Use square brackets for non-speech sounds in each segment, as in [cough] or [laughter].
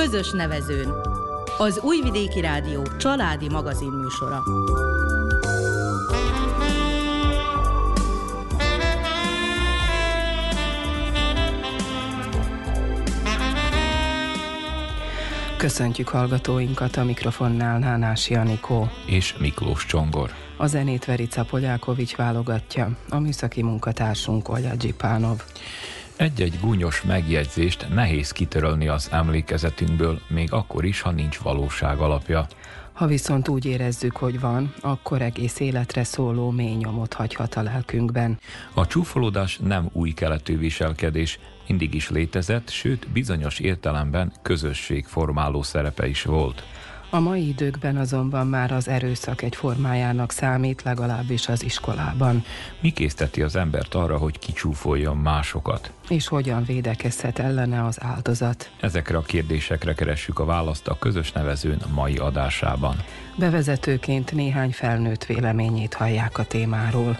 Közös nevezőn. Az Újvidéki Rádió családi magazin műsora. Köszöntjük hallgatóinkat a mikrofonnál Nánás Janikó és Miklós Csongor. A zenét Verica Polyákovics válogatja, a műszaki munkatársunk Olya Dzsipánov. Egy-egy gúnyos megjegyzést nehéz kitörölni az emlékezetünkből, még akkor is, ha nincs valóság alapja. Ha viszont úgy érezzük, hogy van, akkor egész életre szóló mély nyomot hagyhat a lelkünkben. A csúfolódás nem új keletű viselkedés, mindig is létezett, sőt bizonyos értelemben közösségformáló szerepe is volt. A mai időkben azonban már az erőszak egy formájának számít, legalábbis az iskolában. Mi készteti az embert arra, hogy kicsúfoljon másokat? És hogyan védekezhet ellene az áldozat? Ezekre a kérdésekre keressük a választ a közös nevezőn mai adásában. Bevezetőként néhány felnőtt véleményét hallják a témáról.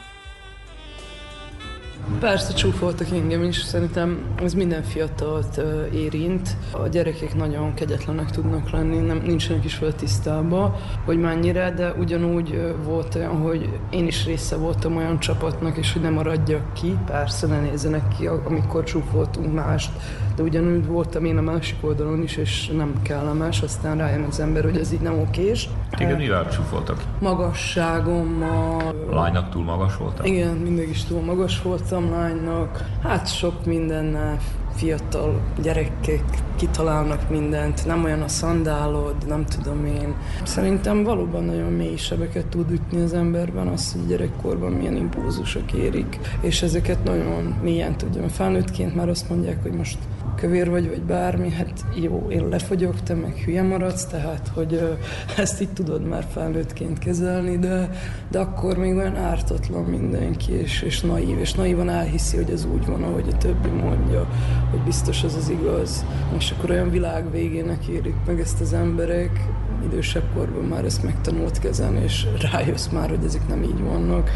Persze csúfoltak engem is, szerintem ez minden fiatalt érint. A gyerekek nagyon kegyetlenek tudnak lenni, nem, nincsenek is vele tisztában, hogy mennyire, de ugyanúgy volt olyan, hogy én is része voltam olyan csapatnak, és hogy nem maradjak ki, persze ne nézzenek ki, amikor csúfoltunk mást, de ugyanúgy voltam én a másik oldalon is, és nem kellemes, aztán rájön az ember, hogy ez így nem okés. Téged mivel csúfoltak? Magasságommal. Lánynak túl magas voltam? Igen, mindig is túl magas voltam lánynak. Hát sok mindennel fiatal gyerekek kitalálnak mindent, nem olyan a szandálod, nem tudom én. Szerintem valóban nagyon mély sebeket tud ütni az emberben az, hogy gyerekkorban milyen impulzusok érik, és ezeket nagyon mélyen tudja. Felnőttként már azt mondják, hogy most kövér vagy, vagy bármi, hát jó, én lefogyok, te meg hülye maradsz, tehát, hogy [laughs] ezt így tudod már felnőttként kezelni, de, de akkor még olyan ártatlan mindenki, és, és naív, és naívan elhiszi, hogy ez úgy van, ahogy a többi mondja, hogy biztos az az igaz. És akkor olyan világ végének érik meg ezt az emberek, idősebb korban már ezt megtanult kezelni, és rájössz már, hogy ezek nem így vannak.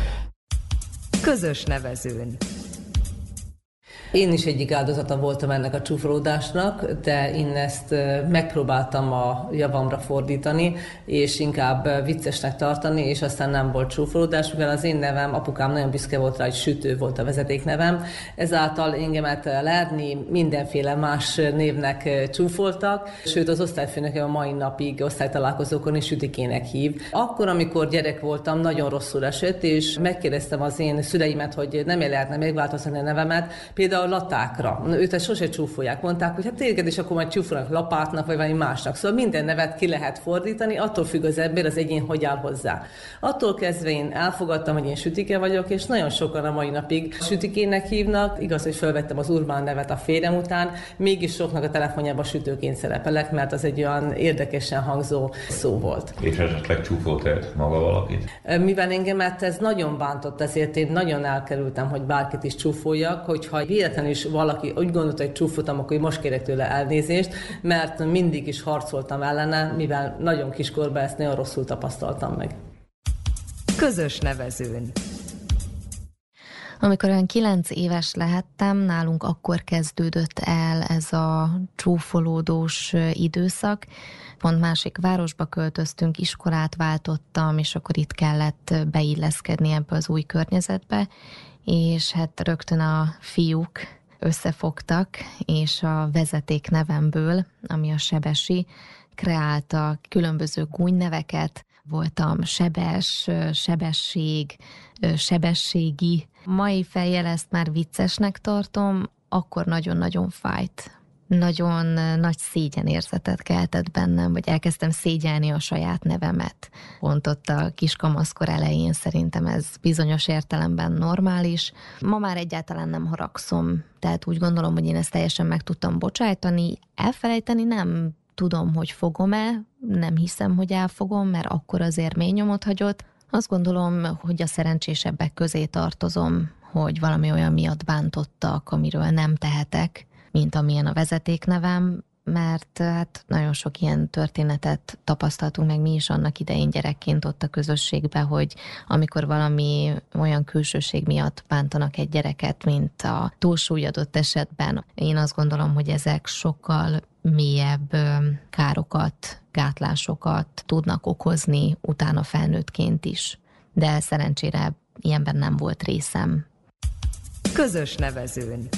Közös nevezőn. Én is egyik áldozata voltam ennek a csúfolódásnak, de én ezt megpróbáltam a javamra fordítani, és inkább viccesnek tartani, és aztán nem volt csúfolódás, mivel az én nevem, apukám nagyon büszke volt rá, hogy sütő volt a vezetéknevem, ezáltal engemet Lerni mindenféle más névnek csúfoltak, sőt az osztályfőnökem a mai napig osztálytalálkozókon is sütikének hív. Akkor, amikor gyerek voltam, nagyon rosszul esett, és megkérdeztem az én szüleimet, hogy nem lehetne megváltoztatni a nevemet, például a latákra. Őt sose csúfolják. Mondták, hogy hát téged is akkor majd csúfolnak lapátnak, vagy valami másnak. Szóval minden nevet ki lehet fordítani, attól függ az ember, az egyén hogy áll hozzá. Attól kezdve én elfogadtam, hogy én sütike vagyok, és nagyon sokan a mai napig sütikének hívnak. Igaz, hogy felvettem az Urbán nevet a férjem után, mégis soknak a telefonjában sütőként szerepelek, mert az egy olyan érdekesen hangzó szó volt. És esetleg csúfolt -e maga valakit? Mivel engemet ez nagyon bántott, ezért én nagyon elkerültem, hogy bárkit is csúfoljak, hogyha véletlenül is valaki úgy gondolta, hogy csúfoltam, akkor most kérek tőle elnézést, mert mindig is harcoltam ellene, mivel nagyon kiskorban ezt nagyon rosszul tapasztaltam meg. Közös nevezőn. Amikor olyan kilenc éves lehettem, nálunk akkor kezdődött el ez a csúfolódós időszak. Pont másik városba költöztünk, iskolát váltottam, és akkor itt kellett beilleszkedni ebbe az új környezetbe, és hát rögtön a fiúk összefogtak, és a vezeték nevemből, ami a sebesi, kreálta különböző gúnyneveket, voltam sebes, sebesség, sebességi. Mai fejjel ezt már viccesnek tartom, akkor nagyon-nagyon fájt nagyon nagy szégyenérzetet keltett bennem, vagy elkezdtem szégyelni a saját nevemet. Pont ott a kiskamaszkor elején szerintem ez bizonyos értelemben normális. Ma már egyáltalán nem haragszom, tehát úgy gondolom, hogy én ezt teljesen meg tudtam bocsájtani. Elfelejteni nem tudom, hogy fogom-e, nem hiszem, hogy elfogom, mert akkor azért mély nyomot hagyott. Azt gondolom, hogy a szerencsésebbek közé tartozom, hogy valami olyan miatt bántottak, amiről nem tehetek, mint amilyen a vezetéknevem, mert hát nagyon sok ilyen történetet tapasztaltunk meg mi is annak idején gyerekként ott a közösségben, hogy amikor valami olyan külsőség miatt bántanak egy gyereket, mint a túlsúly adott esetben, én azt gondolom, hogy ezek sokkal mélyebb károkat, gátlásokat tudnak okozni utána felnőttként is. De szerencsére ilyenben nem volt részem. Közös nevezőn.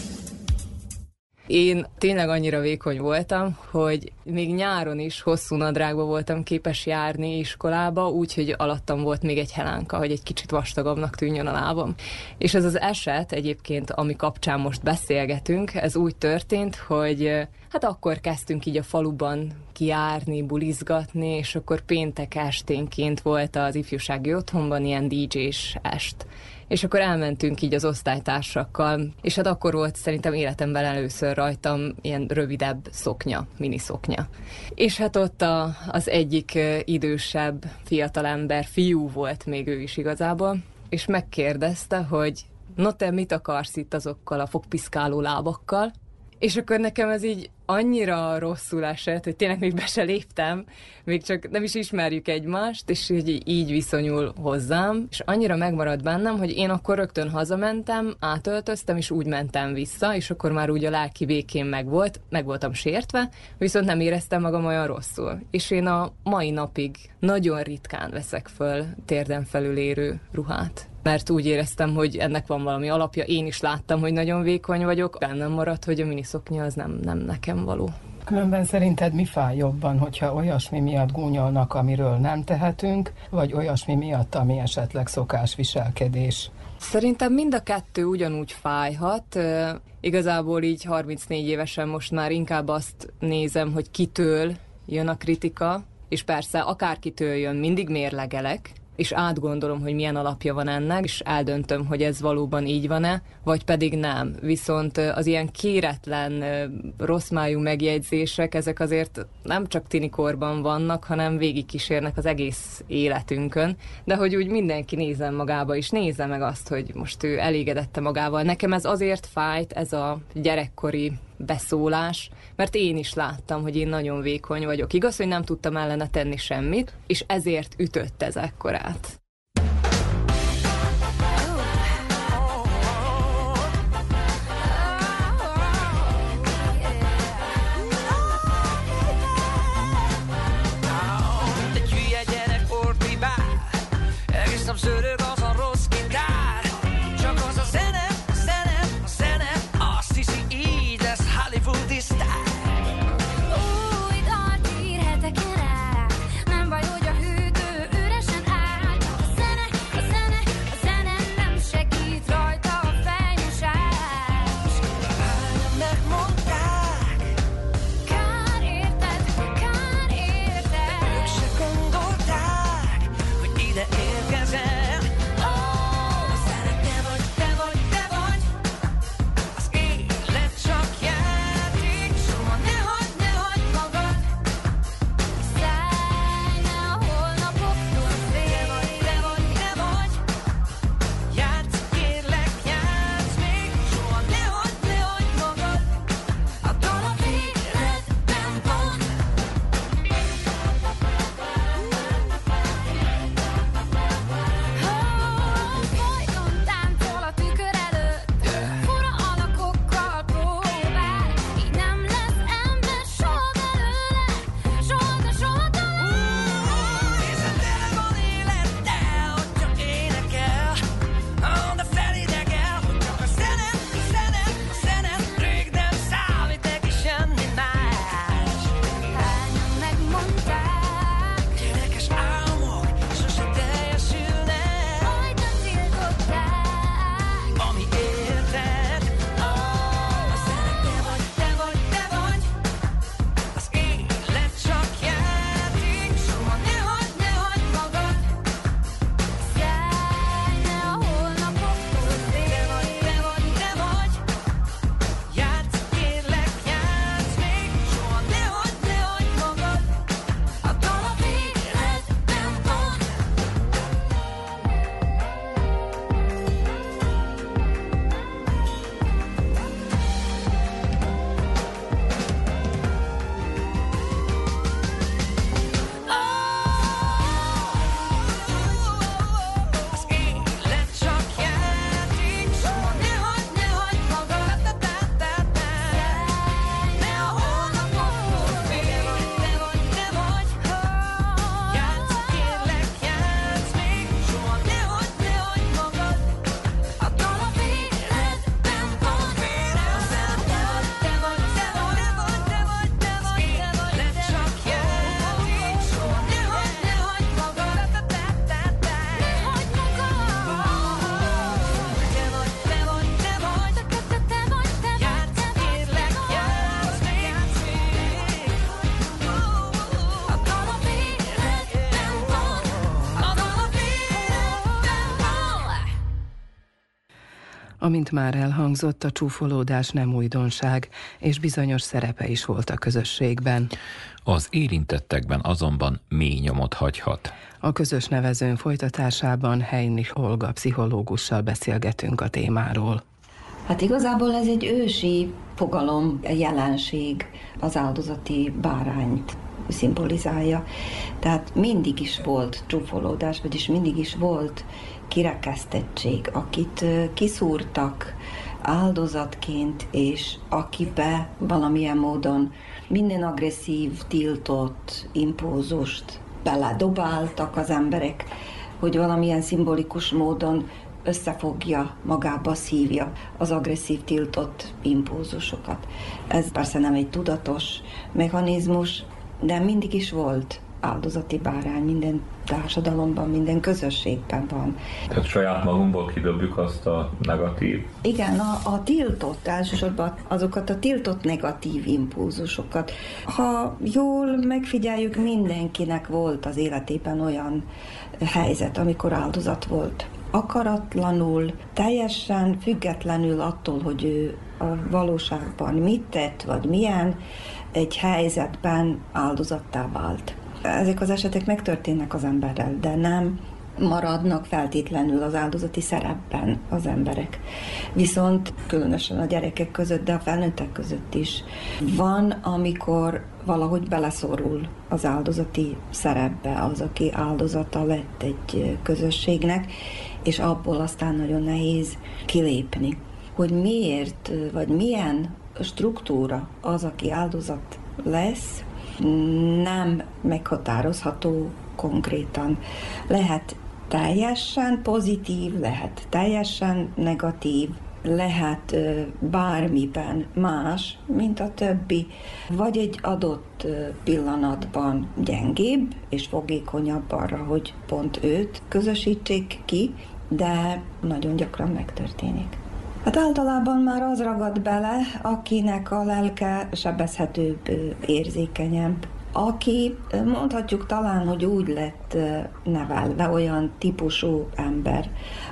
Én tényleg annyira vékony voltam, hogy még nyáron is hosszú nadrágba voltam képes járni iskolába, úgyhogy alattam volt még egy helánka, hogy egy kicsit vastagabbnak tűnjön a lábam. És ez az eset egyébként, ami kapcsán most beszélgetünk, ez úgy történt, hogy hát akkor kezdtünk így a faluban kiárni, bulizgatni, és akkor péntek esténként volt az ifjúsági otthonban ilyen DJ-s est és akkor elmentünk így az osztálytársakkal, és hát akkor volt szerintem életemben először rajtam ilyen rövidebb szoknya, mini szoknya. És hát ott a, az egyik idősebb fiatalember, fiú volt még ő is igazából, és megkérdezte, hogy no te mit akarsz itt azokkal a fogpiszkáló lábakkal? És akkor nekem ez így annyira rosszul esett, hogy tényleg még be se léptem, még csak nem is ismerjük egymást, és így, így viszonyul hozzám, és annyira megmaradt bennem, hogy én akkor rögtön hazamentem, átöltöztem, és úgy mentem vissza, és akkor már úgy a lelki békén meg volt, meg voltam sértve, viszont nem éreztem magam olyan rosszul. És én a mai napig nagyon ritkán veszek föl térden felül érő ruhát mert úgy éreztem, hogy ennek van valami alapja. Én is láttam, hogy nagyon vékony vagyok. Bennem maradt, hogy a miniszoknya az nem, nem nekem való. Különben szerinted mi fáj jobban, hogyha olyasmi miatt gúnyolnak, amiről nem tehetünk, vagy olyasmi miatt, ami esetleg szokásviselkedés? Szerintem mind a kettő ugyanúgy fájhat. Igazából így 34 évesen most már inkább azt nézem, hogy kitől jön a kritika, és persze akárkitől jön, mindig mérlegelek, és átgondolom, hogy milyen alapja van ennek, és eldöntöm, hogy ez valóban így van-e, vagy pedig nem. Viszont az ilyen kéretlen, rossz májú megjegyzések, ezek azért nem csak tinikorban vannak, hanem végigkísérnek az egész életünkön, de hogy úgy mindenki nézzen magába, és nézze meg azt, hogy most ő elégedette magával. Nekem ez azért fájt, ez a gyerekkori beszólás, mert én is láttam, hogy én nagyon vékony vagyok. Igaz, hogy nem tudtam ellene tenni semmit, és ezért ütött ez ekkorát. Amint már elhangzott, a csúfolódás nem újdonság, és bizonyos szerepe is volt a közösségben. Az érintettekben azonban mély nyomot hagyhat. A közös nevezőn folytatásában Heinrich Olga pszichológussal beszélgetünk a témáról. Hát igazából ez egy ősi fogalom, jelenség, az áldozati bárányt szimbolizálja. Tehát mindig is volt csúfolódás, vagyis mindig is volt kirekesztettség, akit kiszúrtak áldozatként, és akibe valamilyen módon minden agresszív, tiltott, impózust beledobáltak az emberek, hogy valamilyen szimbolikus módon összefogja, magába szívja az agresszív, tiltott impulzusokat. Ez persze nem egy tudatos mechanizmus, de mindig is volt áldozati bárány minden társadalomban, minden közösségben van. Tehát saját magunkból kidobjuk azt a negatív? Igen, a, a tiltott, elsősorban azokat a tiltott negatív impulzusokat. Ha jól megfigyeljük, mindenkinek volt az életében olyan helyzet, amikor áldozat volt akaratlanul, teljesen függetlenül attól, hogy ő a valóságban mit tett, vagy milyen, egy helyzetben áldozattá vált. Ezek az esetek megtörténnek az emberrel, de nem maradnak feltétlenül az áldozati szerepben az emberek. Viszont különösen a gyerekek között, de a felnőttek között is van, amikor valahogy beleszorul az áldozati szerepbe az, aki áldozata lett egy közösségnek, és abból aztán nagyon nehéz kilépni. Hogy miért, vagy milyen struktúra az, aki áldozat lesz, nem meghatározható konkrétan. Lehet teljesen pozitív, lehet teljesen negatív, lehet bármiben más, mint a többi, vagy egy adott pillanatban gyengébb és fogékonyabb arra, hogy pont őt közösítsék ki, de nagyon gyakran megtörténik. Hát általában már az ragad bele, akinek a lelke sebezhetőbb, érzékenyebb, aki mondhatjuk talán, hogy úgy lett nevelve, olyan típusú ember,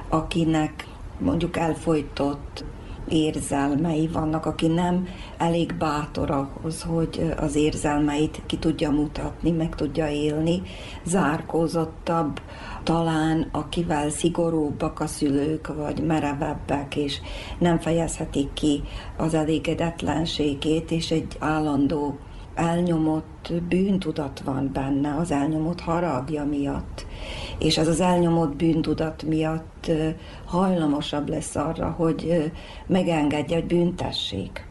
akinek mondjuk elfolytott érzelmei vannak, aki nem elég bátor ahhoz, hogy az érzelmeit ki tudja mutatni, meg tudja élni, zárkózottabb, talán akivel szigorúbbak a szülők, vagy merevebbek, és nem fejezhetik ki az elégedetlenségét, és egy állandó elnyomott bűntudat van benne, az elnyomott haragja miatt. És ez az elnyomott bűntudat miatt hajlamosabb lesz arra, hogy megengedje, hogy büntessék.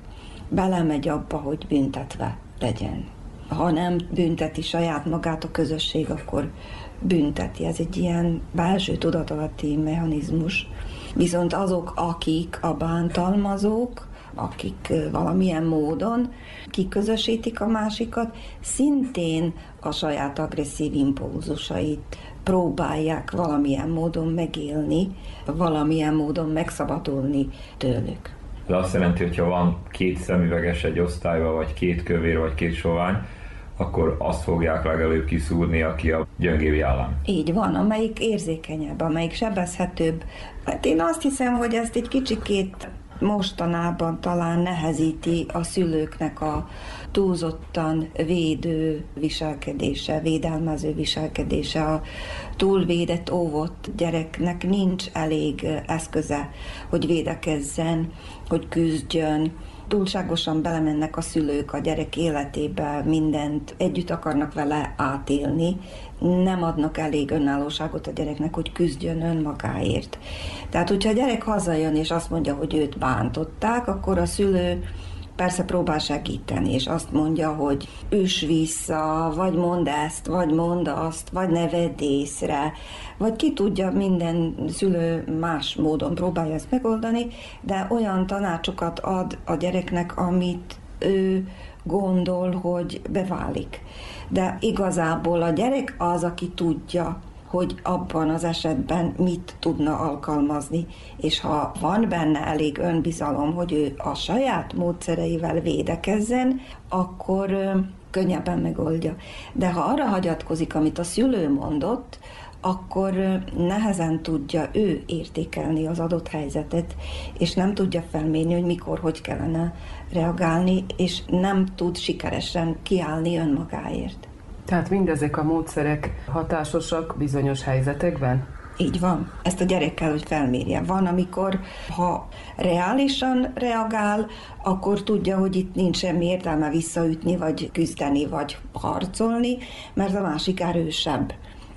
Belemegy abba, hogy büntetve legyen. Ha nem bünteti saját magát a közösség, akkor bünteti. Ez egy ilyen belső tudatalatti mechanizmus. Viszont azok, akik a bántalmazók, akik valamilyen módon kiközösítik a másikat, szintén a saját agresszív impulzusait próbálják valamilyen módon megélni, valamilyen módon megszabadulni tőlük. Ez azt jelenti, hogy van két szemüveges egy osztályban, vagy két kövér, vagy két sovány, akkor azt fogják legelőbb kiszúrni, aki a gyöngévi állam. Így van, amelyik érzékenyebb, amelyik sebezhetőbb. Hát én azt hiszem, hogy ezt egy kicsikét mostanában talán nehezíti a szülőknek a túlzottan védő viselkedése, védelmező viselkedése, a túlvédett, óvott gyereknek nincs elég eszköze, hogy védekezzen, hogy küzdjön, túlságosan belemennek a szülők a gyerek életébe, mindent együtt akarnak vele átélni, nem adnak elég önállóságot a gyereknek, hogy küzdjön önmagáért. Tehát, hogyha a gyerek hazajön és azt mondja, hogy őt bántották, akkor a szülő persze próbál segíteni, és azt mondja, hogy üs vissza, vagy mond ezt, vagy mond azt, vagy ne vedd észre, vagy ki tudja, minden szülő más módon próbálja ezt megoldani, de olyan tanácsokat ad a gyereknek, amit ő gondol, hogy beválik. De igazából a gyerek az, aki tudja, hogy abban az esetben mit tudna alkalmazni, és ha van benne elég önbizalom, hogy ő a saját módszereivel védekezzen, akkor könnyebben megoldja. De ha arra hagyatkozik, amit a szülő mondott, akkor nehezen tudja ő értékelni az adott helyzetet, és nem tudja felmérni, hogy mikor, hogy kellene reagálni, és nem tud sikeresen kiállni önmagáért. Tehát mindezek a módszerek hatásosak bizonyos helyzetekben? Így van. Ezt a gyerek kell, hogy felmérje. Van, amikor ha reálisan reagál, akkor tudja, hogy itt nincs semmi értelme visszaütni, vagy küzdeni, vagy harcolni, mert a másik erősebb.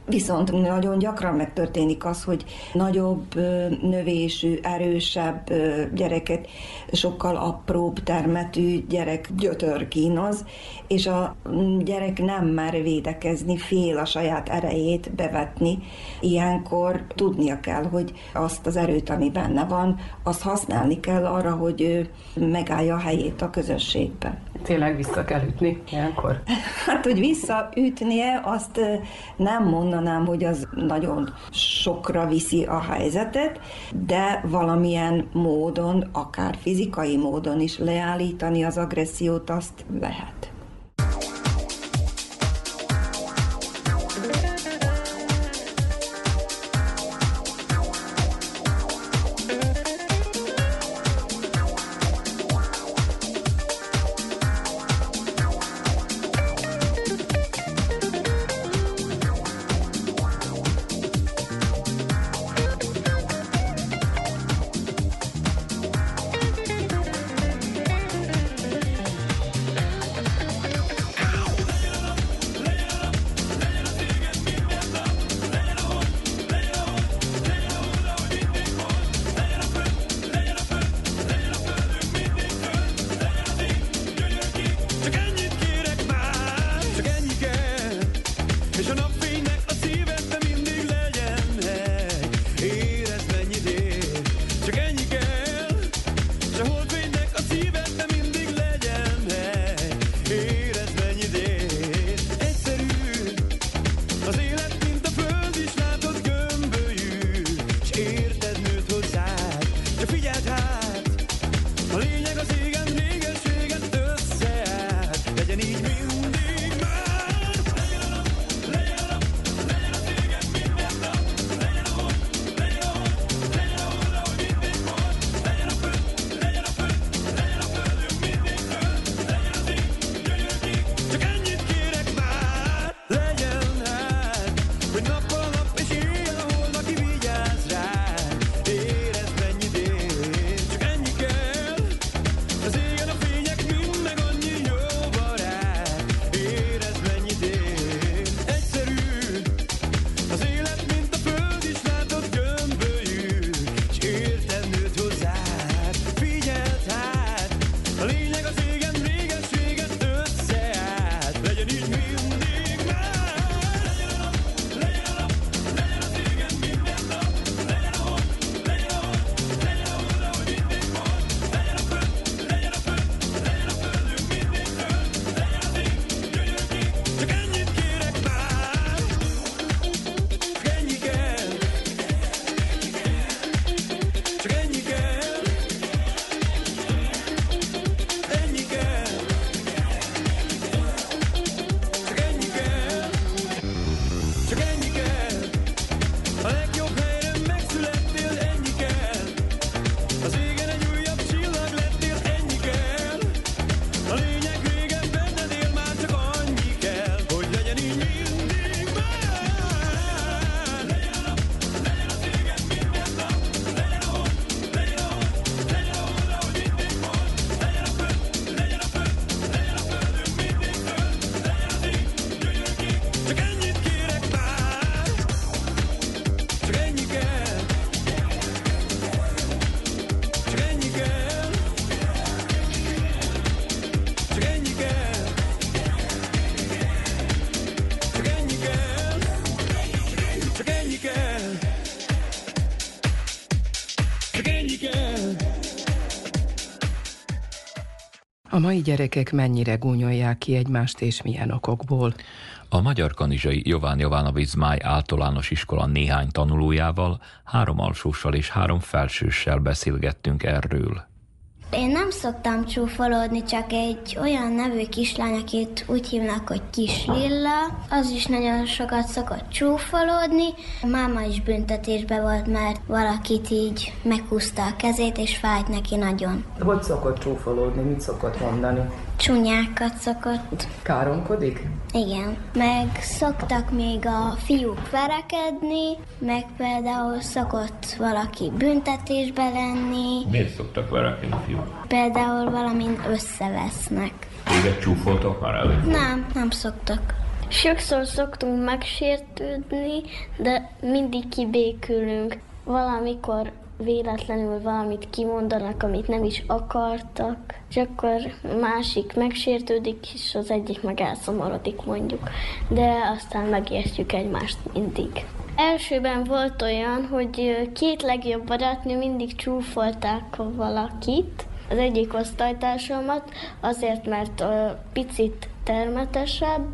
Viszont nagyon gyakran megtörténik az, hogy nagyobb növésű, erősebb gyereket, sokkal apróbb termetű gyerek gyötör kínoz, és a gyerek nem mer védekezni, fél a saját erejét bevetni. Ilyenkor tudnia kell, hogy azt az erőt, ami benne van, azt használni kell arra, hogy megállja a helyét a közösségben. Tényleg vissza kell ütni ilyenkor? Hát, hogy visszaütnie, azt nem mondanám, hogy az nagyon sokra viszi a helyzetet, de valamilyen módon, akár fizikai módon is leállítani az agressziót, azt lehet. A mai gyerekek mennyire gúnyolják ki egymást, és milyen okokból? A Magyar Kanizsai Jován Jovanovic Zmáj általános iskola néhány tanulójával, három alsóssal és három felsőssel beszélgettünk erről. Szoktam csúfolódni, csak egy olyan nevű kislány, akit úgy hívnak, hogy Kis Lilla, az is nagyon sokat szokott csúfolódni. A máma is büntetésbe volt, mert valakit így meghúzta a kezét, és fájt neki nagyon. Hogy szokott csúfolódni? Mit szokott mondani? Csúnyákat szokott. Káromkodik? Igen. Meg szoktak még a fiúk verekedni, meg például szokott valaki büntetésbe lenni. Miért szoktak verekedni fiúk? Például valamin összevesznek. Téged csúfoltak már elő? Nem, nem szoktak. Sokszor szoktunk megsértődni, de mindig kibékülünk. Valamikor véletlenül valamit kimondanak, amit nem is akartak, és akkor másik megsértődik, és az egyik meg elszomorodik mondjuk. De aztán megértjük egymást mindig. Elsőben volt olyan, hogy két legjobb barátnő mindig csúfolták valakit, az egyik osztálytársamat, azért, mert a picit termetesebb,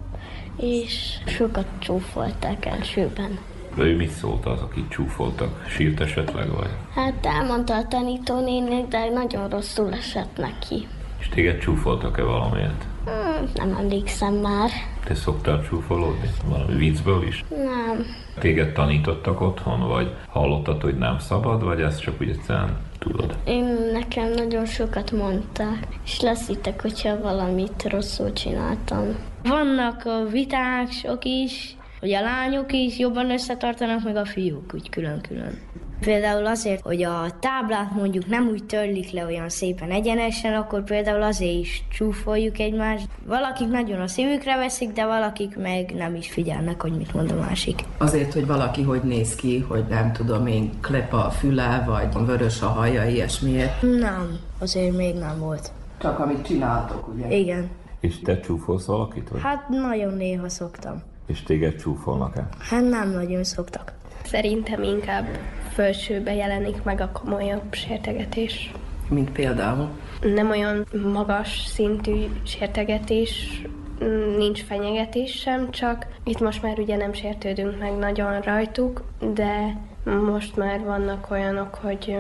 és sokat csúfolták elsőben. De ő mit szólt az, akit csúfoltak? Sírt esetleg vagy? Hát elmondta a tanítónének, de nagyon rosszul esett neki. És téged csúfoltak-e valamiért? Hmm, nem emlékszem már. Te szoktál csúfolódni? Valami viccből is? Nem. Téged tanítottak otthon, vagy hallottad, hogy nem szabad, vagy ezt csak úgy egyszerűen tudod? Én nekem nagyon sokat mondták, és leszítek, hogyha valamit rosszul csináltam. Vannak a viták sok is, hogy a lányok is jobban összetartanak, meg a fiúk úgy külön-külön. Például azért, hogy a táblát mondjuk nem úgy törlik le olyan szépen egyenesen, akkor például azért is csúfoljuk egymást. Valakik nagyon a szívükre veszik, de valakik meg nem is figyelnek, hogy mit mond a másik. Azért, hogy valaki hogy néz ki, hogy nem tudom én, klepa a füle, vagy vörös a haja, ilyesmiért. Nem, azért még nem volt. Csak amit csináltok, ugye? Igen. És te csúfolsz valakit? Vagy? Hát nagyon néha szoktam. És téged csúfolnak-e? Hát nem nagyon szoktak. Szerintem inkább felsőbe jelenik meg a komolyabb sértegetés. Mint például? Nem olyan magas szintű sértegetés, nincs fenyegetés sem, csak itt most már ugye nem sértődünk meg nagyon rajtuk, de most már vannak olyanok, hogy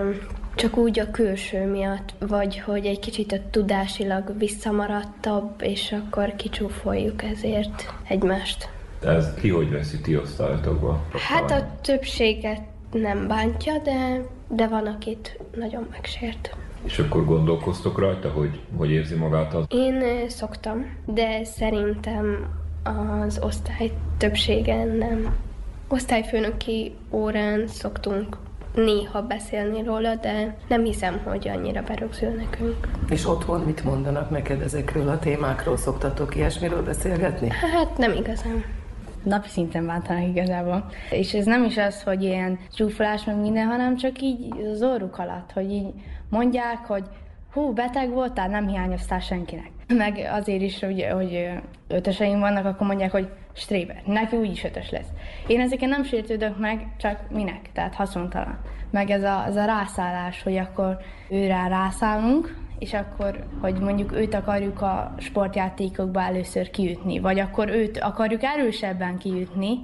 csak úgy a külső miatt, vagy hogy egy kicsit a tudásilag visszamaradtabb, és akkor kicsúfoljuk ezért egymást. Ez ki hogy veszi ti osztályotokba? Hát a többséget nem bántja, de, de van, akit nagyon megsért. És akkor gondolkoztok rajta, hogy hogy érzi magát az? Én szoktam, de szerintem az osztály többségen nem. Osztályfőnöki órán szoktunk néha beszélni róla, de nem hiszem, hogy annyira berögzül nekünk. És otthon mit mondanak neked ezekről a témákról? Szoktatok ilyesmiről beszélgetni? Hát nem igazán napi szinten bántanak igazából. És ez nem is az, hogy ilyen csúfolás meg minden, hanem csak így az orruk alatt, hogy így mondják, hogy hú, beteg voltál, nem hiányoztál senkinek. Meg azért is, hogy, hogy ötöseim vannak, akkor mondják, hogy stréber, neki úgyis ötös lesz. Én ezeken nem sértődök meg, csak minek, tehát haszontalan. Meg ez a, ez a rászállás, hogy akkor őrá rászállunk, és akkor, hogy mondjuk őt akarjuk a sportjátékokba először kiütni, vagy akkor őt akarjuk erősebben kiütni,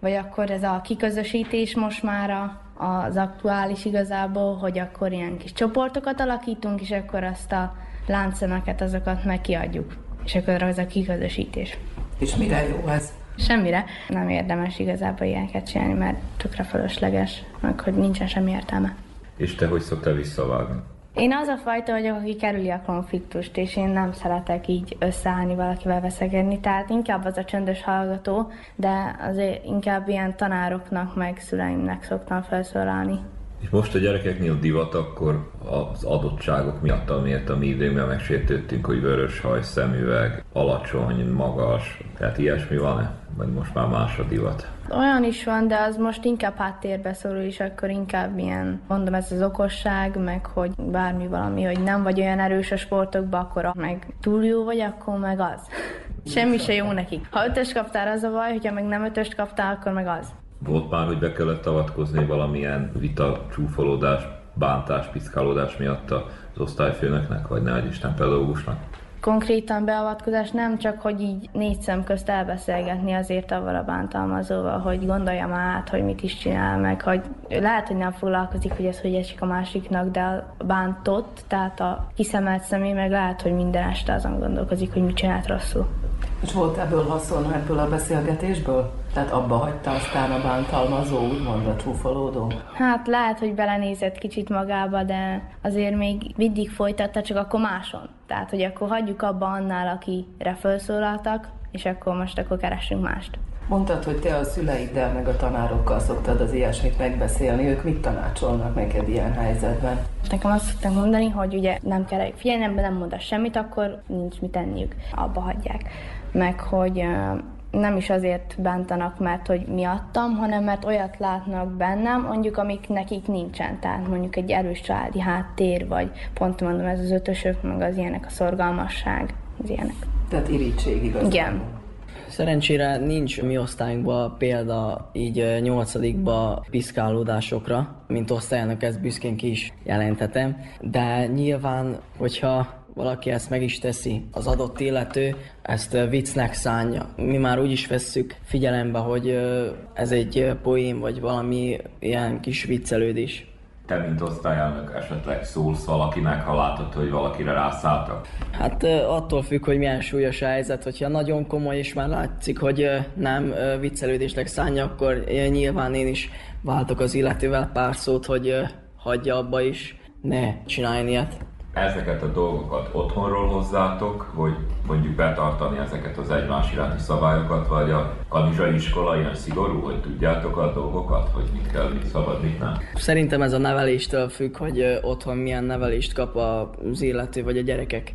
vagy akkor ez a kiközösítés most már a, az aktuális igazából, hogy akkor ilyen kis csoportokat alakítunk, és akkor azt a láncszemeket, azokat meg kiadjuk. És akkor az a kiközösítés. És mire jó ez? Semmire. Nem érdemes igazából ilyeneket csinálni, mert tökre fölösleges, meg hogy nincsen semmi értelme. És te hogy szoktál visszavágni? Én az a fajta vagyok, aki kerüli a konfliktust, és én nem szeretek így összeállni valakivel veszegedni, tehát inkább az a csöndös hallgató, de azért inkább ilyen tanároknak, meg szüleimnek szoktam felszólalni. És most a gyerekeknél divat akkor az adottságok miatt, amiért a mi időnkben megsértődtünk, hogy vörös haj, szemüveg, alacsony, magas, tehát ilyesmi van-e? Vagy most már más a divat? Olyan is van, de az most inkább háttérbe szorul, és akkor inkább ilyen, mondom, ez az okosság, meg hogy bármi valami, hogy nem vagy olyan erős a sportokban, akkor meg túl jó vagy, akkor meg az. [laughs] Semmi se jó nekik. Ha ötös kaptál, az a baj, hogyha meg nem ötöst kaptál, akkor meg az. Volt már, hogy be kellett avatkozni valamilyen vita, csúfolódás, bántás, piszkálódás miatt az osztályfőnöknek, vagy ne Isten pedagógusnak? konkrétan beavatkozás, nem csak, hogy így négy szem közt elbeszélgetni azért avval a bántalmazóval, hogy gondolja már át, hogy mit is csinál meg, hogy lehet, hogy nem foglalkozik, hogy ez hogy esik a másiknak, de a bántott, tehát a kiszemelt személy meg lehet, hogy minden este azon gondolkozik, hogy mit csinált rosszul. És volt ebből haszon, ebből a beszélgetésből? Tehát abba hagyta aztán a bántalmazó, úgymond a csúfolódó? Hát lehet, hogy belenézett kicsit magába, de azért még mindig folytatta, csak akkor máson. Tehát, hogy akkor hagyjuk abba annál, akire felszólaltak, és akkor most akkor keressünk mást. Mondtad, hogy te a szüleiddel meg a tanárokkal szoktad az ilyesmit megbeszélni. Ők mit tanácsolnak neked ilyen helyzetben? Nekem azt szokták mondani, hogy ugye nem kell figyelni, nem mondasz semmit, akkor nincs mit tenniük, abba hagyják. Meg hogy nem is azért bántanak, mert hogy miattam, hanem mert olyat látnak bennem, mondjuk, amik nekik nincsen. Tehát mondjuk egy erős családi háttér, vagy pont mondom, ez az ötösök, meg az ilyenek, a szorgalmasság, az ilyenek. Tehát irítség igaz. Igen. Szerencsére nincs mi osztályunkban példa így nyolcadikba piszkálódásokra, mint osztályának ezt büszkén ki is jelentetem, de nyilván, hogyha valaki ezt meg is teszi, az adott illető ezt viccnek szánja. Mi már úgy is vesszük figyelembe, hogy ez egy poém, vagy valami ilyen kis viccelődés. Te, mint osztályelnök esetleg szólsz valakinek, ha látod, hogy valakire rászálltak? Hát attól függ, hogy milyen súlyos a helyzet. Hogyha nagyon komoly, és már látszik, hogy nem viccelődésnek szánja, akkor nyilván én is váltok az illetővel pár szót, hogy hagyja abba is, ne csináljon ilyet ezeket a dolgokat otthonról hozzátok, hogy mondjuk betartani ezeket az egymás iránti szabályokat, vagy a kanizsai iskola ilyen szigorú, hogy tudjátok a dolgokat, hogy mit kell, mit szabad, mit nem? Szerintem ez a neveléstől függ, hogy otthon milyen nevelést kap az illető vagy a gyerekek.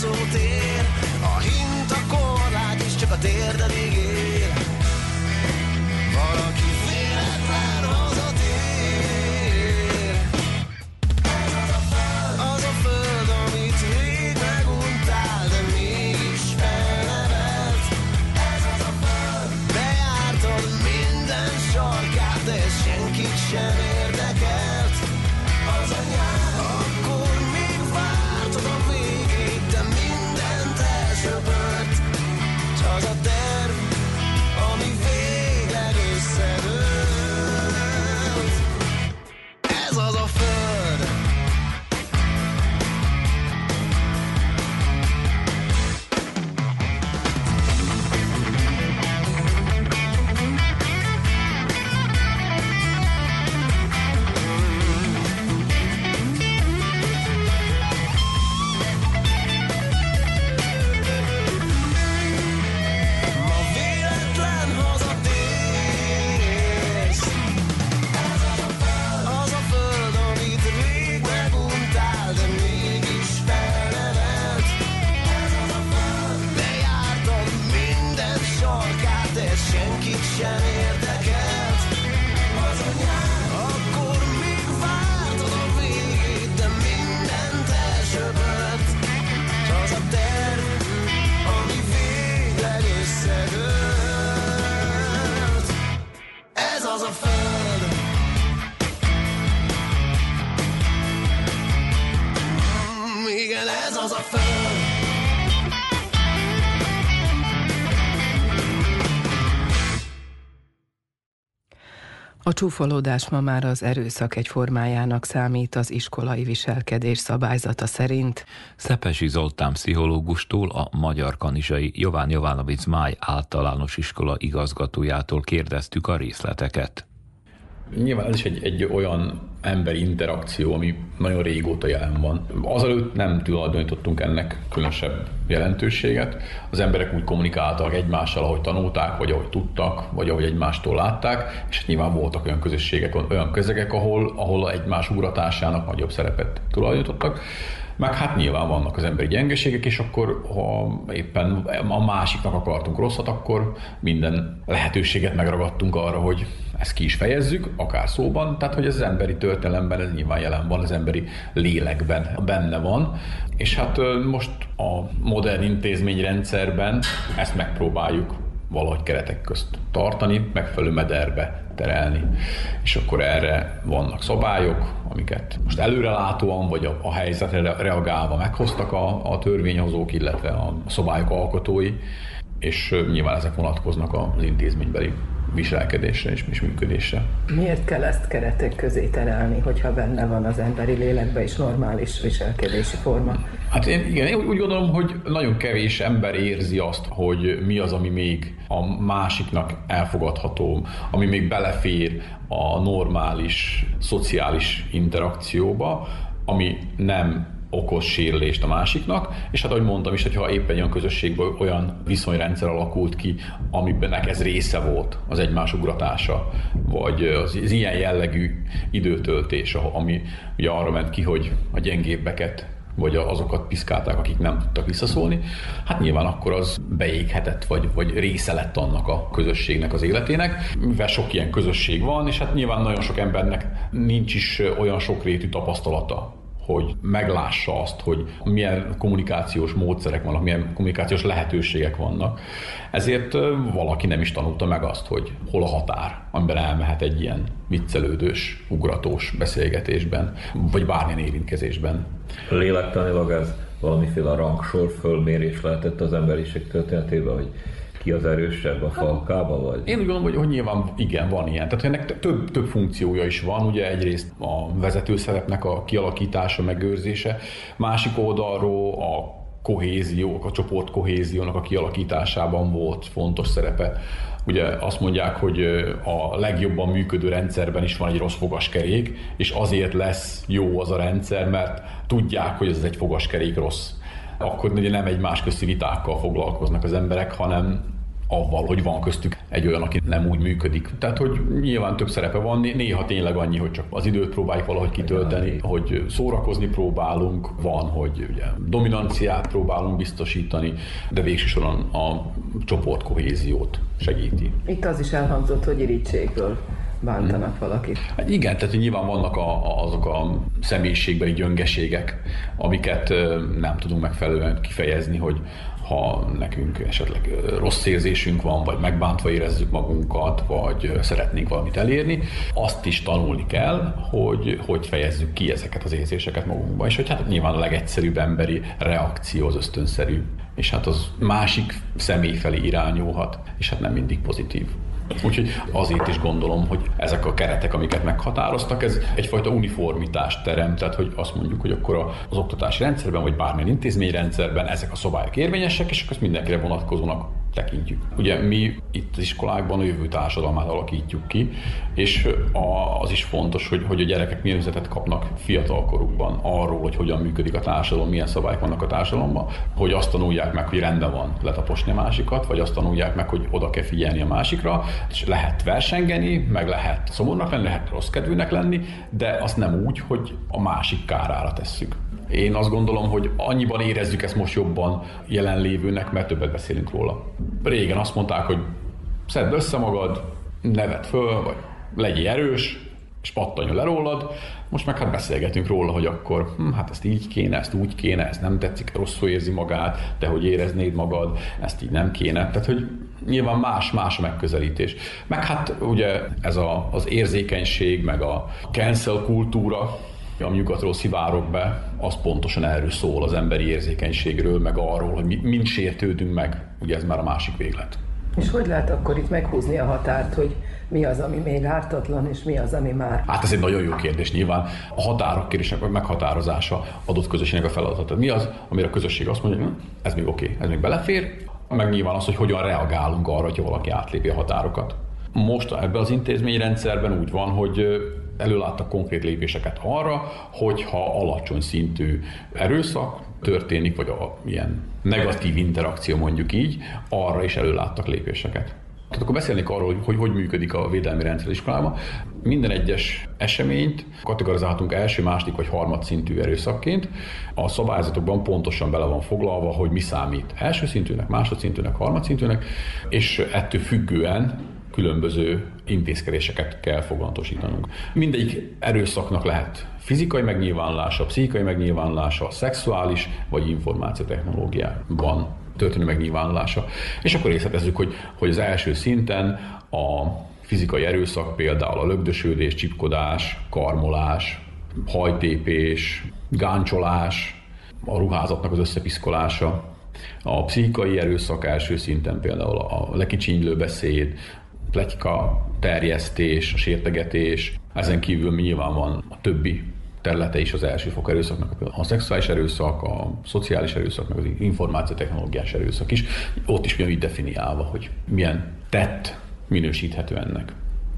solteiro. Csúfolódás ma már az erőszak egy formájának számít az iskolai viselkedés szabályzata szerint. Szepesi Zoltán pszichológustól, a Magyar Kanizsai Jován Jovanovic Máj általános iskola igazgatójától kérdeztük a részleteket. Nyilván ez is egy, egy olyan emberi interakció, ami nagyon régóta jelen van. Azelőtt nem tulajdonítottunk ennek különösebb jelentőséget. Az emberek úgy kommunikáltak egymással, ahogy tanulták, vagy ahogy tudtak, vagy ahogy egymástól látták, és nyilván voltak olyan közösségek, olyan közegek, ahol, ahol egymás ugratásának nagyobb szerepet tulajdonítottak. Meg hát nyilván vannak az emberi gyengeségek, és akkor, ha éppen a másiknak akartunk rosszat, akkor minden lehetőséget megragadtunk arra, hogy ezt ki is fejezzük, akár szóban, tehát hogy ez az emberi történelemben ez nyilván jelen van, az emberi lélekben benne van, és hát most a modern intézményrendszerben ezt megpróbáljuk valahogy keretek közt tartani, megfelelő mederbe terelni. És akkor erre vannak szabályok, amiket most előrelátóan, vagy a, a helyzetre reagálva meghoztak a, a törvényhozók, illetve a szabályok alkotói, és nyilván ezek vonatkoznak az intézménybeli viselkedésre és, és működésre. Miért kell ezt keretek közé terelni, hogyha benne van az emberi lélekbe is normális viselkedési forma? Hát én, igen, én úgy gondolom, hogy nagyon kevés ember érzi azt, hogy mi az, ami még a másiknak elfogadható, ami még belefér a normális szociális interakcióba, ami nem okoz sérülést a másiknak, és hát ahogy mondtam is, hogyha éppen olyan közösségben olyan viszonyrendszer alakult ki, amiben ez része volt az egymás ugratása, vagy az, az ilyen jellegű időtöltés, ami ugye arra ment ki, hogy a gyengébbeket vagy azokat piszkálták, akik nem tudtak visszaszólni, hát nyilván akkor az beéghetett, vagy, vagy része lett annak a közösségnek az életének, mivel sok ilyen közösség van, és hát nyilván nagyon sok embernek nincs is olyan sokrétű tapasztalata hogy meglássa azt, hogy milyen kommunikációs módszerek vannak, milyen kommunikációs lehetőségek vannak. Ezért valaki nem is tanulta meg azt, hogy hol a határ, amiben elmehet egy ilyen viccelődős, ugratós beszélgetésben, vagy bármilyen érintkezésben. Lélektanilag ez valamiféle rangsor fölmérés lehetett az emberiség történetében, hogy ki az erősebb a falkába, vagy? Én úgy gondolom, hogy, hogy nyilván igen, van ilyen. Tehát ennek több, több funkciója is van, ugye egyrészt a vezetőszerepnek a kialakítása, megőrzése, másik oldalról a kohézió, a csoport kohéziónak a kialakításában volt fontos szerepe. Ugye azt mondják, hogy a legjobban működő rendszerben is van egy rossz fogaskerék, és azért lesz jó az a rendszer, mert tudják, hogy ez egy fogaskerék rossz akkor ugye nem egymás közti vitákkal foglalkoznak az emberek, hanem avval, hogy van köztük egy olyan, aki nem úgy működik. Tehát, hogy nyilván több szerepe van, néha tényleg annyi, hogy csak az időt próbáljuk valahogy kitölteni, hogy szórakozni próbálunk, van, hogy ugye dominanciát próbálunk biztosítani, de végsősoron a csoport kohéziót segíti. Itt az is elhangzott, hogy irítségből bántanak valakit. Hát igen, tehát nyilván vannak a, a, azok a személyiségbeli gyöngeségek, amiket nem tudunk megfelelően kifejezni, hogy ha nekünk esetleg rossz érzésünk van, vagy megbántva érezzük magunkat, vagy szeretnénk valamit elérni, azt is tanulni kell, hogy hogy fejezzük ki ezeket az érzéseket magunkba. És hogy hát nyilván a legegyszerűbb emberi reakció az ösztönszerű, és hát az másik személy felé irányulhat, és hát nem mindig pozitív. Úgyhogy azért is gondolom, hogy ezek a keretek, amiket meghatároztak, ez egyfajta uniformitást teremt, tehát hogy azt mondjuk, hogy akkor az oktatási rendszerben, vagy bármilyen intézményrendszerben ezek a szabályok érvényesek, és akkor mindenkire vonatkozónak tekintjük. Ugye mi itt az iskolákban a jövő társadalmát alakítjuk ki, és az is fontos, hogy, hogy a gyerekek milyen üzenetet kapnak fiatalkorukban arról, hogy hogyan működik a társadalom, milyen szabályok vannak a társadalomban, hogy azt tanulják meg, hogy rendben van letaposni a másikat, vagy azt tanulják meg, hogy oda kell figyelni a másikra, és lehet versengeni, meg lehet szomorúnak lenni, lehet rossz kedvűnek lenni, de azt nem úgy, hogy a másik kárára tesszük. Én azt gondolom, hogy annyiban érezzük ezt most jobban jelenlévőnek, mert többet beszélünk róla. Régen azt mondták, hogy szedd össze magad, nevet föl, vagy legyél erős, és pattanjon le rólad. Most meg hát beszélgetünk róla, hogy akkor hm, hát ezt így kéne, ezt úgy kéne, ez nem tetszik, rosszul érzi magát, de hogy éreznéd magad, ezt így nem kéne. Tehát, hogy nyilván más-más megközelítés. Meg hát ugye ez a, az érzékenység, meg a cancel kultúra, ami nyugatról szivárok be, az pontosan erről szól az emberi érzékenységről, meg arról, hogy mi, mind sértődünk meg. Ugye ez már a másik véglet. És hogy lehet akkor itt meghúzni a határt, hogy mi az, ami még ártatlan, és mi az, ami már... Hát ez egy nagyon jó kérdés. Nyilván a határok kérdésnek meghatározása adott közösségnek a feladata. Mi az, amire a közösség azt mondja, hogy ez még oké, okay, ez még belefér, meg nyilván az, hogy hogyan reagálunk arra, hogy valaki átlépi a határokat. Most ebben az intézményrendszerben úgy van, hogy előláttak konkrét lépéseket arra, hogyha alacsony szintű erőszak történik, vagy a, ilyen negatív interakció mondjuk így, arra is előláttak lépéseket. Tehát akkor beszélnék arról, hogy, hogy működik a védelmi rendszer iskolában. Minden egyes eseményt kategorizálhatunk első, második vagy harmad szintű erőszakként. A szabályzatokban pontosan bele van foglalva, hogy mi számít első szintűnek, másodszintűnek, harmadszintűnek, és ettől függően különböző intézkedéseket kell foganatosítanunk. Mindegyik erőszaknak lehet fizikai megnyilvánulása, pszichikai megnyilvánulása, szexuális vagy információtechnológiában történő megnyilvánulása. És akkor részletezzük, hogy, hogy az első szinten a fizikai erőszak például a lögdösödés, csipkodás, karmolás, hajtépés, gáncsolás, a ruházatnak az összepiszkolása, a pszichikai erőszak első szinten például a lekicsinylő beszéd, pletyka terjesztés, a sértegetés, ezen kívül nyilván van a többi területe is az fok erőszaknak, a szexuális erőszak, a szociális erőszak, meg az információtechnológiás erőszak is, ott is mi definiálva, hogy milyen tett minősíthető ennek.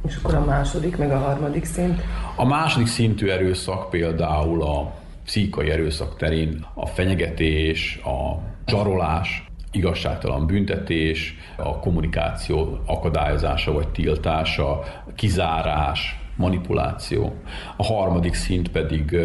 És akkor a második, meg a harmadik szint? A második szintű erőszak például a pszichai erőszak terén a fenyegetés, a zsarolás, igazságtalan büntetés, a kommunikáció akadályozása vagy tiltása, kizárás, manipuláció. A harmadik szint pedig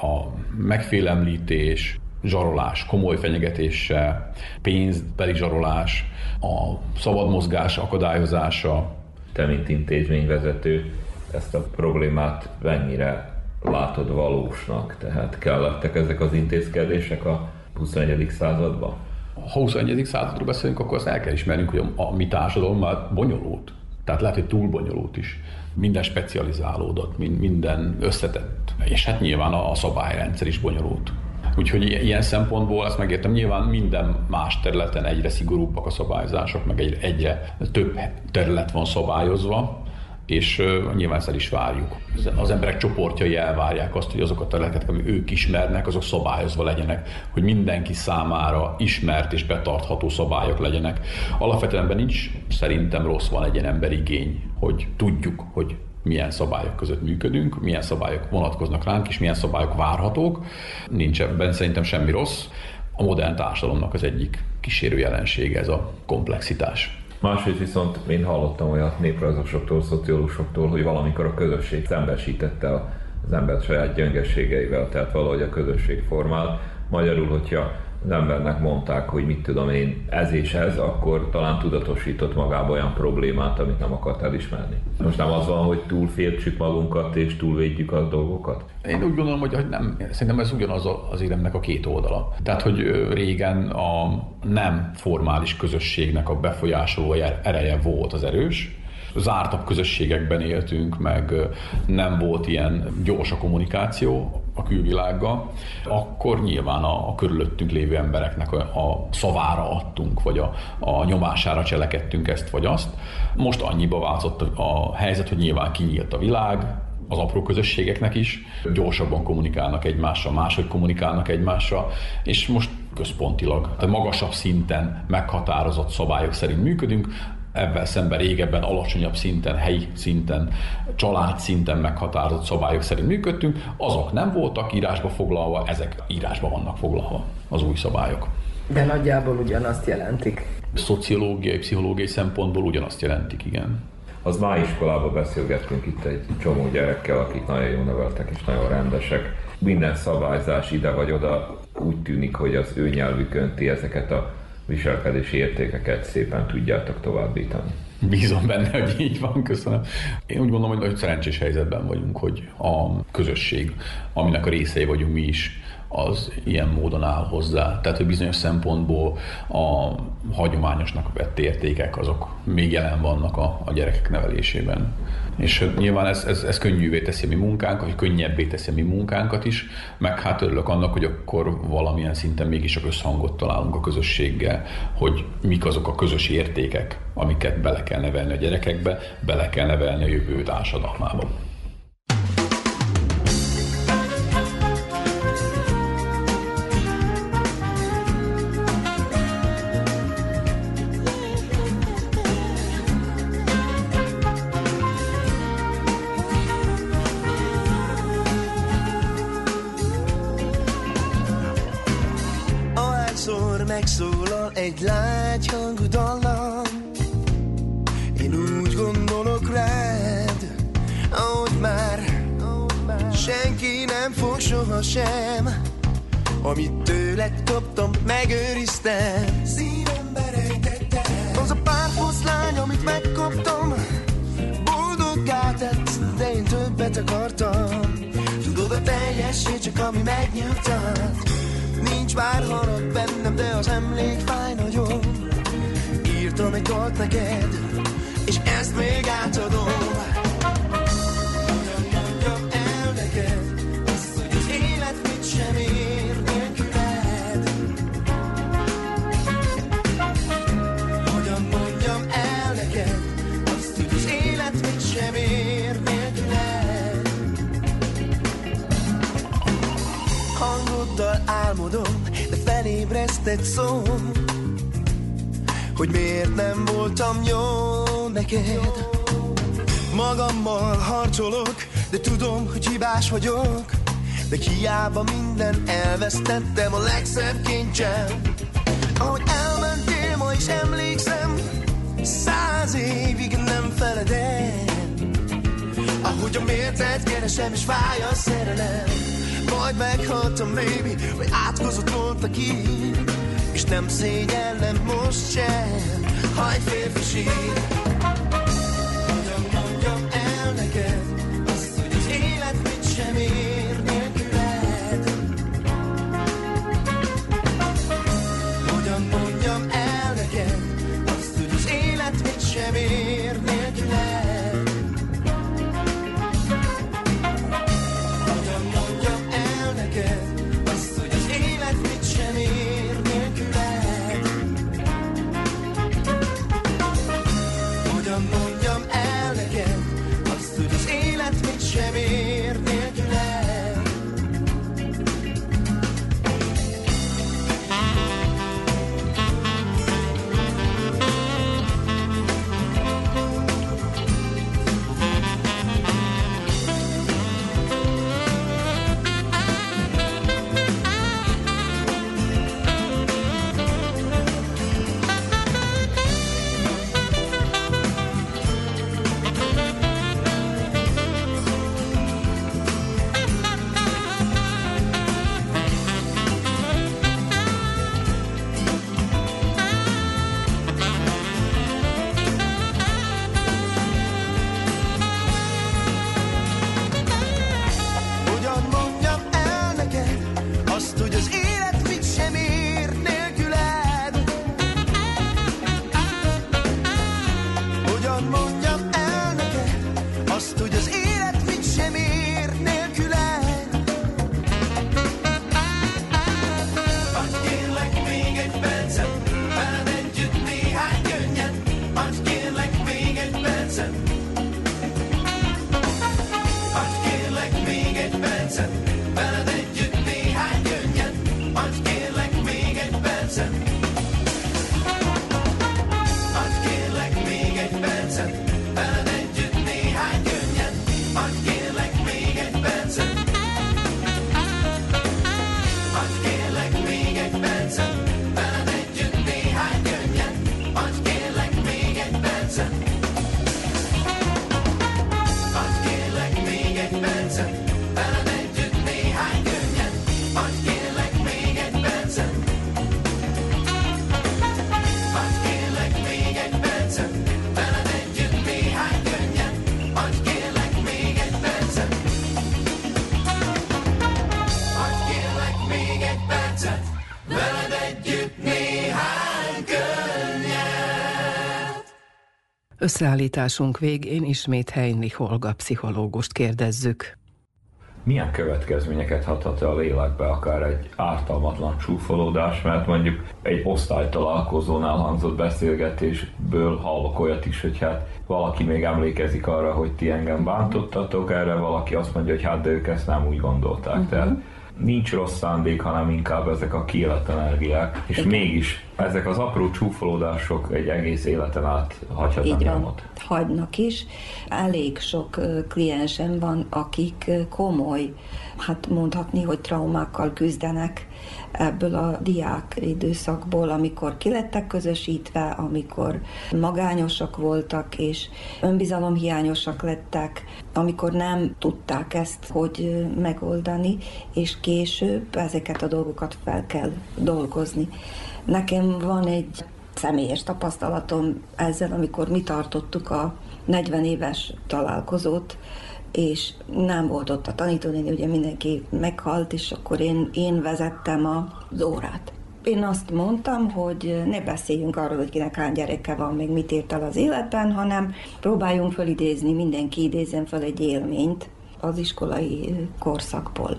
a megfélemlítés, zsarolás, komoly fenyegetése, pénzbeli zsarolás, a szabad mozgás akadályozása. Te, mint intézményvezető, ezt a problémát mennyire látod valósnak? Tehát kellettek ezek az intézkedések a 21. században? Ha 21. századról beszélünk, akkor azt el kell ismernünk, hogy a, mi társadalom már bonyolult. Tehát lehet, hogy túl bonyolult is minden specializálódott, minden összetett, és hát nyilván a szabályrendszer is bonyolult. Úgyhogy ilyen szempontból ezt megértem, nyilván minden más területen egyre szigorúbbak a szabályzások, meg egyre, egyre több terület van szabályozva, és uh, nyilván ezt is várjuk. Az emberek csoportjai elvárják azt, hogy azok a területek, ami ők ismernek, azok szabályozva legyenek, hogy mindenki számára ismert és betartható szabályok legyenek. Alapvetően ebben nincs szerintem rossz, van egy ilyen emberigény, hogy tudjuk, hogy milyen szabályok között működünk, milyen szabályok vonatkoznak ránk, és milyen szabályok várhatók. Nincs ebben szerintem semmi rossz. A modern társadalomnak az egyik kísérő jelensége ez a komplexitás. Másrészt viszont én hallottam olyat néprajzosoktól, szociológusoktól, hogy valamikor a közösség szembesítette az embert saját gyöngességeivel, tehát valahogy a közösség formál. Magyarul, hogyha az embernek mondták, hogy mit tudom én, ez és ez, akkor talán tudatosított magába olyan problémát, amit nem akart elismerni. Most nem az van, hogy túlfértsük magunkat és túlvédjük a dolgokat? Én úgy gondolom, hogy nem. Szerintem ez ugyanaz az éremnek a két oldala. Tehát, hogy régen a nem formális közösségnek a befolyásoló ereje volt az erős, zártabb közösségekben éltünk, meg nem volt ilyen gyors a kommunikáció a külvilággal, akkor nyilván a, a körülöttünk lévő embereknek a, a szavára adtunk, vagy a, a nyomására cselekedtünk ezt vagy azt. Most annyiba változott a helyzet, hogy nyilván kinyílt a világ, az apró közösségeknek is, gyorsabban kommunikálnak egymással, máshogy kommunikálnak egymással, és most központilag, tehát magasabb szinten meghatározott szabályok szerint működünk, ebben szemben régebben alacsonyabb szinten, helyi szinten, család szinten meghatározott szabályok szerint működtünk, azok nem voltak írásba foglalva, ezek írásba vannak foglalva, az új szabályok. De nagyjából ugyanazt jelentik. Szociológiai, pszichológiai szempontból ugyanazt jelentik, igen. Az máiskolában beszélgettünk itt egy csomó gyerekkel, akik nagyon jól neveltek és nagyon rendesek. Minden szabályzás ide vagy oda úgy tűnik, hogy az ő nyelvükön ti ezeket a viselkedési értékeket szépen tudjátok továbbítani. Bízom benne, hogy így van, köszönöm. Én úgy gondolom, hogy, hogy szerencsés helyzetben vagyunk, hogy a közösség, aminek a részei vagyunk mi is, az ilyen módon áll hozzá. Tehát, hogy bizonyos szempontból a hagyományosnak vett értékek azok még jelen vannak a, a gyerekek nevelésében. És nyilván ez, ez, ez könnyűvé teszi mi munkánkat, vagy könnyebbé teszi mi munkánkat is, meg hát örülök annak, hogy akkor valamilyen szinten mégis a összhangot találunk a közösséggel, hogy mik azok a közös értékek, amiket bele kell nevelni a gyerekekbe, bele kell nevelni a jövő társadalmába. Megszólal egy lágy hangú dallam Én úgy gondolok rád Ahogy már senki nem fog sohasem. Amit tőled kaptam, megőriztem. Szívembe rejtettem Az a pár foszlány, amit megkaptam Boldoggá tett, de én többet akartam. Tudod, a teljesség csak ami megnyugtat Nincs már harag bennem, de az emlék fáj nagyon. Írtam egy dalt neked, és ezt még átadom felébreszt egy szó Hogy miért nem voltam jó neked? Magammal harcolok, de tudom, hogy hibás vagyok. De hiába minden elvesztettem a legszebb kincsem. Ahogy elmentél, ma is emlékszem Száz évig nem feledem. Ahogy a mértet keresem és fáj a szerelem Majd meghaltam, baby, hogy átkozott volt a kín És nem szégyellem most sem, ha egy férfi sír Összeállításunk végén ismét Heinrich Holga pszichológust kérdezzük. Milyen következményeket hathat a lélekbe akár egy ártalmatlan csúfolódás, mert mondjuk egy osztálytalálkozónál hangzott beszélgetésből hallok olyat is, hogy hát valaki még emlékezik arra, hogy ti engem bántottatok, erre valaki azt mondja, hogy hát de ők ezt nem úgy gondolták. Uh-huh. Tehát nincs rossz szándék, hanem inkább ezek a kiélet energiák, és Igen. mégis ezek az apró csúfolódások egy egész életen át hagyhatnak nyomot. Hagynak is. Elég sok kliensem van, akik komoly, hát mondhatni, hogy traumákkal küzdenek, ebből a diák időszakból, amikor kilettek közösítve, amikor magányosak voltak, és önbizalomhiányosak lettek, amikor nem tudták ezt hogy megoldani, és később ezeket a dolgokat fel kell dolgozni. Nekem van egy személyes tapasztalatom ezzel, amikor mi tartottuk a 40 éves találkozót, és nem volt ott a tanítónéni, ugye mindenki meghalt, és akkor én, én vezettem az órát. Én azt mondtam, hogy ne beszéljünk arról, hogy kinek hány gyereke van, még mit ért el az életben, hanem próbáljunk fölidézni, mindenki idézzen fel egy élményt az iskolai korszakból.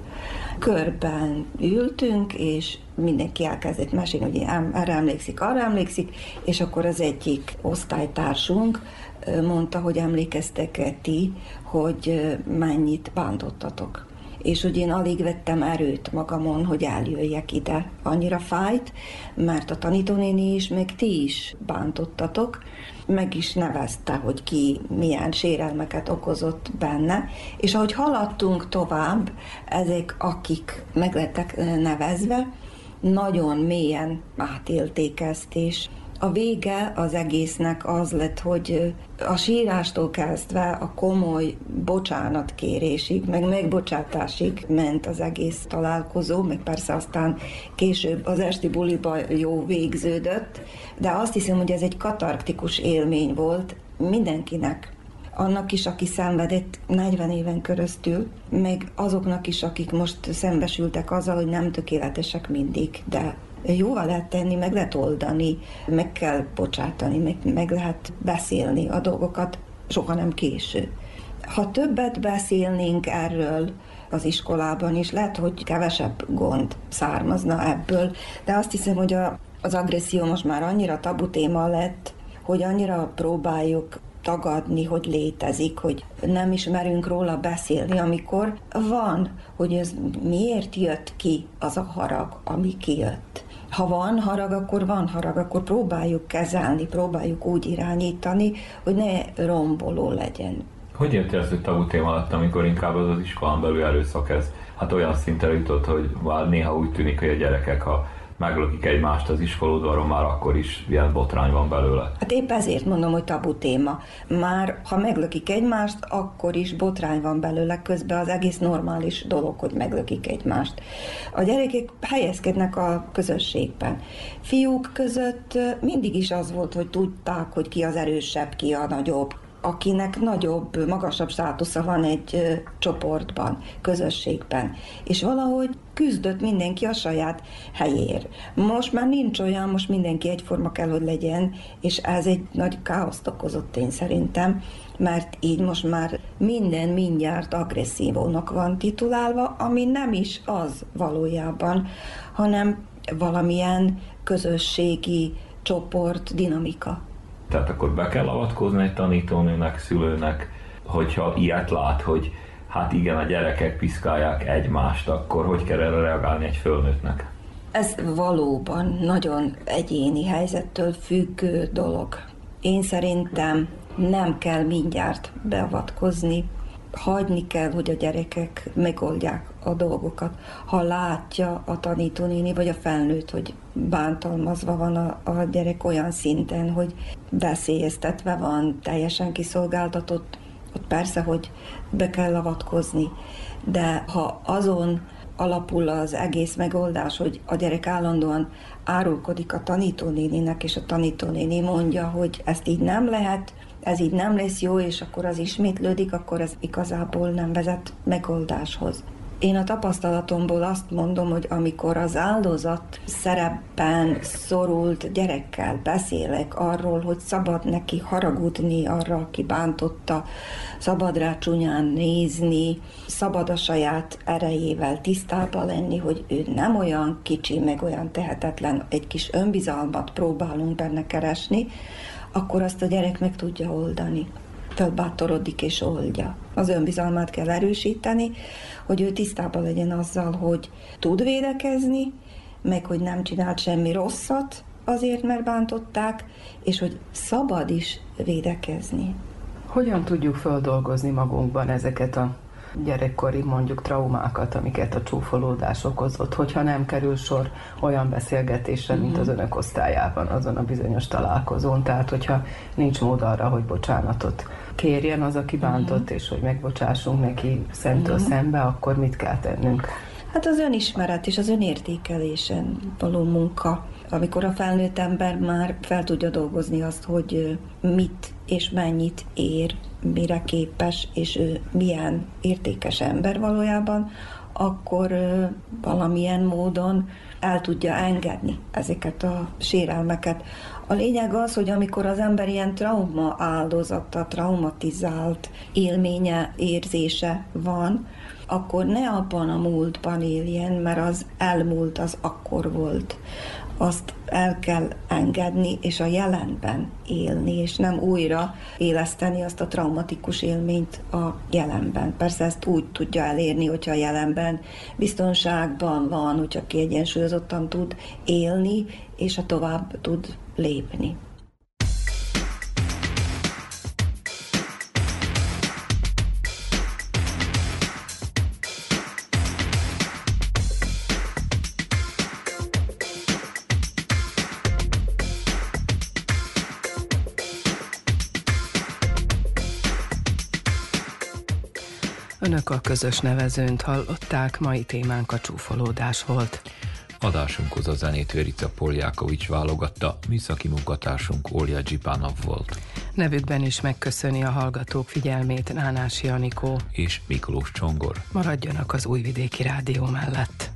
Körben ültünk, és mindenki elkezdett mesélni, hogy erre emlékszik, arra emlékszik, és akkor az egyik osztálytársunk mondta, hogy emlékeztek-e ti, hogy mennyit bántottatok. És hogy én alig vettem erőt magamon, hogy eljöjjek ide. Annyira fájt, mert a tanítónéni is, meg ti is bántottatok, meg is nevezte, hogy ki milyen sérelmeket okozott benne, és ahogy haladtunk tovább, ezek, akik meg lettek nevezve, nagyon mélyen átélték ezt, és a vége az egésznek az lett, hogy a sírástól kezdve a komoly bocsánatkérésig, meg megbocsátásig ment az egész találkozó, meg persze aztán később az esti buliba jó végződött, de azt hiszem, hogy ez egy katarktikus élmény volt mindenkinek, annak is, aki szenvedett 40 éven köröztül, meg azoknak is, akik most szembesültek azzal, hogy nem tökéletesek mindig, de jóval lehet tenni, meg lehet oldani, meg kell bocsátani, meg, meg lehet beszélni a dolgokat, soha nem késő. Ha többet beszélnénk erről az iskolában is, lehet, hogy kevesebb gond származna ebből, de azt hiszem, hogy a, az agresszió most már annyira tabu téma lett, hogy annyira próbáljuk tagadni, hogy létezik, hogy nem ismerünk róla beszélni, amikor van, hogy ez miért jött ki az a harag, ami kijött. Ha van harag, akkor van harag, akkor próbáljuk kezelni, próbáljuk úgy irányítani, hogy ne romboló legyen. Hogy érti ezt, hogy tabu téma lett, amikor inkább az az iskolán belül erőszak ez? Hát olyan szintre jutott, hogy már néha úgy tűnik, hogy a gyerekek, ha meglökik egymást az iskolódvaron, már akkor is ilyen botrány van belőle. Hát épp ezért mondom, hogy tabu téma. Már ha meglökik egymást, akkor is botrány van belőle, közben az egész normális dolog, hogy meglökik egymást. A gyerekek helyezkednek a közösségben. Fiúk között mindig is az volt, hogy tudták, hogy ki az erősebb, ki a nagyobb, akinek nagyobb, magasabb státusza van egy csoportban, közösségben. És valahogy küzdött mindenki a saját helyér. Most már nincs olyan, most mindenki egyforma kell, hogy legyen, és ez egy nagy káoszt okozott én szerintem, mert így most már minden mindjárt agresszívónak van titulálva, ami nem is az valójában, hanem valamilyen közösségi csoport dinamika. Tehát akkor be kell avatkozni egy tanítónőnek, szülőnek, hogyha ilyet lát, hogy hát igen, a gyerekek piszkálják egymást, akkor hogy kell erre reagálni egy fölnőttnek? Ez valóban nagyon egyéni helyzettől függő dolog. Én szerintem nem kell mindjárt beavatkozni, hagyni kell, hogy a gyerekek megoldják a dolgokat. Ha látja a tanítónéni vagy a felnőtt, hogy bántalmazva van a, a gyerek olyan szinten, hogy veszélyeztetve van, teljesen kiszolgáltatott, ott persze, hogy be kell avatkozni. De ha azon alapul az egész megoldás, hogy a gyerek állandóan árulkodik a tanítónéninek, és a tanítónéni mondja, hogy ezt így nem lehet, ez így nem lesz jó, és akkor az ismétlődik, akkor ez igazából nem vezet megoldáshoz. Én a tapasztalatomból azt mondom, hogy amikor az áldozat szerepben szorult gyerekkel beszélek arról, hogy szabad neki haragudni arra, aki bántotta, szabad rá csúnyán nézni, szabad a saját erejével tisztába lenni, hogy ő nem olyan kicsi, meg olyan tehetetlen, egy kis önbizalmat próbálunk benne keresni, akkor azt a gyerek meg tudja oldani fölbátorodik és oldja. Az önbizalmát kell erősíteni, hogy ő tisztában legyen azzal, hogy tud védekezni, meg hogy nem csinált semmi rosszat azért, mert bántották, és hogy szabad is védekezni. Hogyan tudjuk földolgozni magunkban ezeket a gyerekkori mondjuk traumákat, amiket a csúfolódás okozott, hogyha nem kerül sor olyan beszélgetésre, mint az önök osztályában, azon a bizonyos találkozón. Tehát, hogyha nincs mód arra, hogy bocsánatot kérjen az, aki bántott, uh-huh. és hogy megbocsássunk neki szentől uh-huh. szembe, akkor mit kell tennünk? Hát az önismeret és az önértékelésen való munka, amikor a felnőtt ember már fel tudja dolgozni azt, hogy mit és mennyit ér, mire képes, és ő milyen értékes ember valójában, akkor valamilyen módon el tudja engedni ezeket a sérelmeket. A lényeg az, hogy amikor az ember ilyen trauma áldozata, traumatizált élménye, érzése van, akkor ne abban a múltban éljen, mert az elmúlt, az akkor volt. Azt el kell engedni, és a jelenben élni, és nem újra éleszteni azt a traumatikus élményt a jelenben. Persze ezt úgy tudja elérni, hogyha a jelenben biztonságban van, hogyha kiegyensúlyozottan tud élni, és a tovább tud lépni. Önök a közös nevezőnt hallották, mai témánk a csúfolódás volt. Adásunkhoz a zenét Verica Poljákovics válogatta, műszaki munkatársunk Olja Dzsipánov volt. Nevükben is megköszöni a hallgatók figyelmét Nánás Janikó és Miklós Csongor. Maradjanak az Újvidéki Rádió mellett.